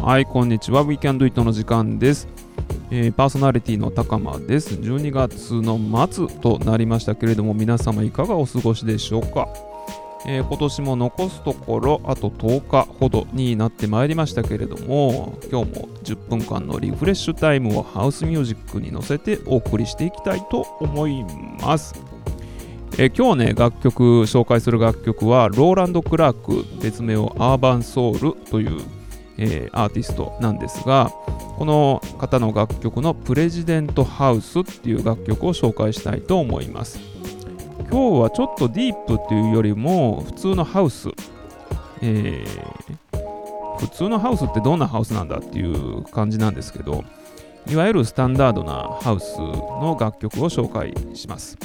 はい、こんにちは。We Can Do It の時間です。えーパーソナリティの高間です。12月の末となりましたけれども、皆様いかがお過ごしでしょうか？えー今年も残すところあと10日ほどになってまいりましたけれども、今日も10分間のリフレッシュタイムをハウスミュージックに乗せてお送りしていきたいと思います。えー今日ね、楽曲、紹介する楽曲は、ローランド・クラーク、別名をアーバンソウルという、えーアーティストなんですが、この方の楽曲のプレジデントハウスっていう楽曲を紹介したいと思います。今日はちょっとディープっていうよりも普通のハウス、えー普通のハウスってどんなハウスなんだっていう感じなんですけど、いわゆるスタンダードなハウスの楽曲を紹介します。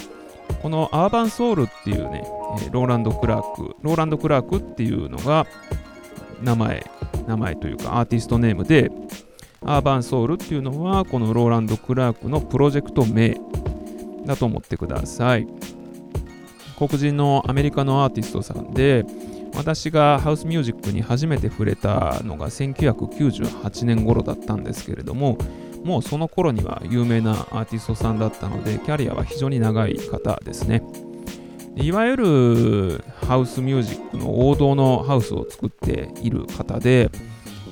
このアーバンソウルっていうね、ローランド・クラーク、ローランド・クラークっていうのが名前、名前というかアーティストネームで、アーバンソウルっていうのはこのローランド・クラークのプロジェクト名だと思ってください。黒人のアメリカのアーティストさんで、私がハウスミュージックに初めて触れたのが1998年頃だったんですけれども、もうその頃には有名なアーティストさんだったので、キャリアは非常に長い方ですね。いわゆるハウスミュージックの王道のハウスを作っている方で、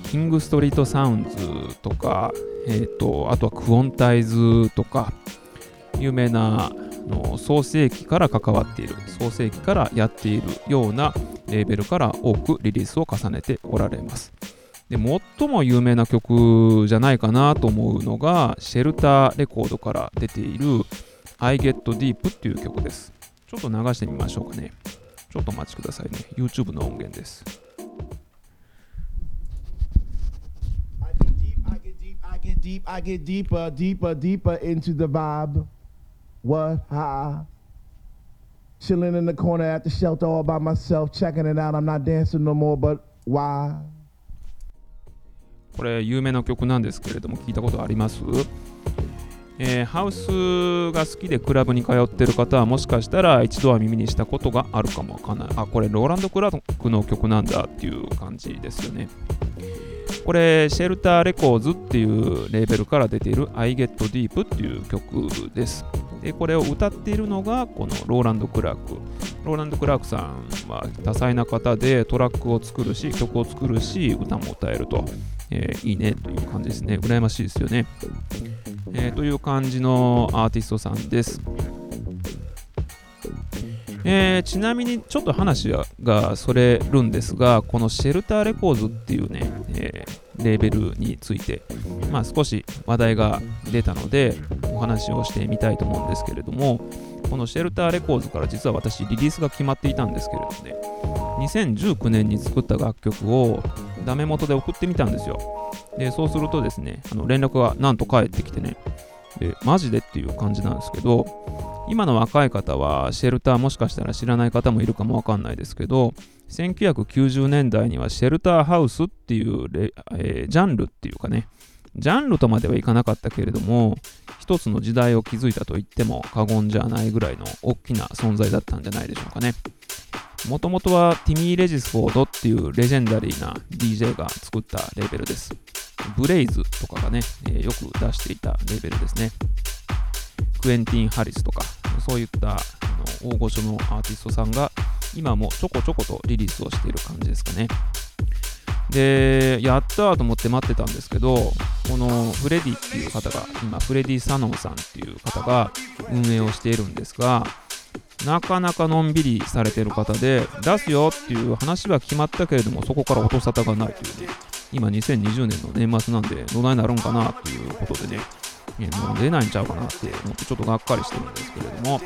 キングストリートサウンズとか、えー、とあとはクオンタイズとか、有名なの創世期から関わっている、創世期からやっているようなレーベルから多くリリースを重ねておられます。で最も有名な曲じゃないかなと思うのが、シェルターレコードから出ている I Get Deep っていう曲です。ちょっと流してみましょうかね。ちょっとお待ちくださいね。YouTube の音源です。I get deep, I get deep, I get deep, I get deeper, deeper, deeper into the vibe. What? How? Chilling in the corner at the shelter all by myself, checking it out. I'm not dancing no more, but why? これ有名な曲なんですけれども聞いたことあります？えーハウスが好きでクラブに通ってる方はもしかしたら一度は耳にしたことがあるかもわかんない。あ、これローランド・クラークの曲なんだっていう感じですよね。これ、シェルターレコーズっていうレーベルから出ている I Get Deep っていう曲です。で、これを歌っているのがこのローランド・クラーク。ローランド・クラークさんは多彩な方でトラックを作るし、曲を作るし、歌も歌えると。えーいいねという感じですね。羨ましいですよね。えーという感じのアーティストさんです。えーちなみにちょっと話がそれるんですが、このシェルターレコーズっていうね、えーレーベルについて、まあ、少し話題が出たので、話をしてみたいと思うんですけれども、このシェルターレコーズから実は私、リリースが決まっていたんですけれどもね、2019年に作った楽曲をダメ元で送ってみたんですよ。で、そうするとですね、あの連絡がなんと返ってきてね、で、マジでっていう感じなんですけど、今の若い方はシェルターもしかしたら知らない方もいるかもわかんないですけど、1990年代にはシェルターハウスっていうレ、えージャンルっていうかね、ジャンルとまではいかなかったけれども、一つの時代を築いたと言っても過言じゃないぐらいの大きな存在だったんじゃないでしょうかね。もともとはティミー・レジスフォードっていうレジェンダリーな DJ が作ったレベルです。ブレイズとかがね、えーよく出していたレベルですね。クエンティン・ハリスとか、そういったあの大御所のアーティストさんが今もちょこちょことリリースをしている感じですかね。で、やったーと思って待ってたんですけど、このフレディっていう方が、今、フレディ・サノンさんっていう方が運営をしているんですが、なかなかのんびりされてる方で、出すよっていう話は決まったけれども、そこから音沙汰がないというね、今2020年の年末なんで、どないなるんかなということでね、もう出ないんちゃうかなって思ってちょっとがっかりしてるんですけれども、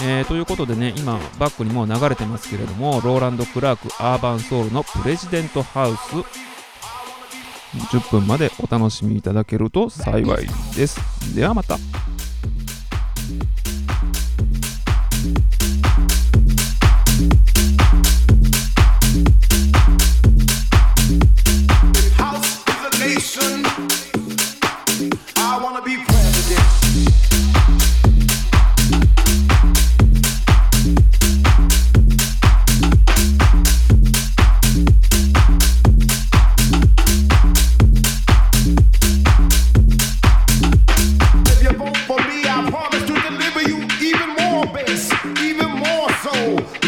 えーということでね、今バックにも流れてますけれども、ローランド・クラーク・アーバンソウルのプレジデントハウス、10分までお楽しみいただけると幸いです。ではまた。Oh.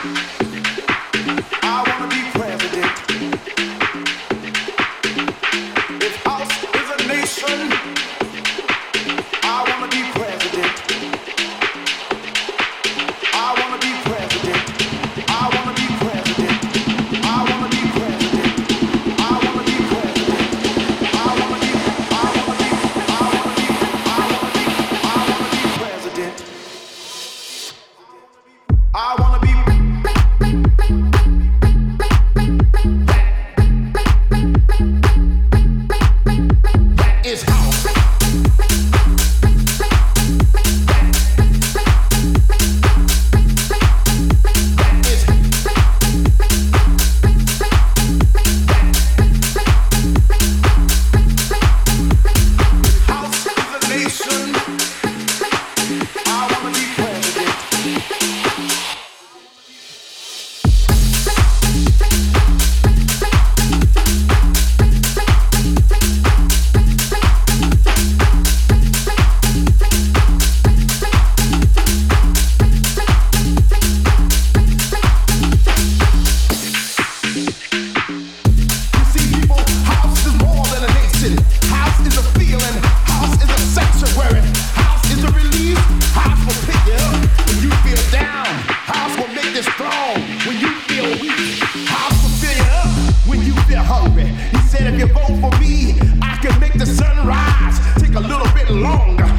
Thank you. He said, if you vote for me, I can make the sun rise. Take a little bit longer.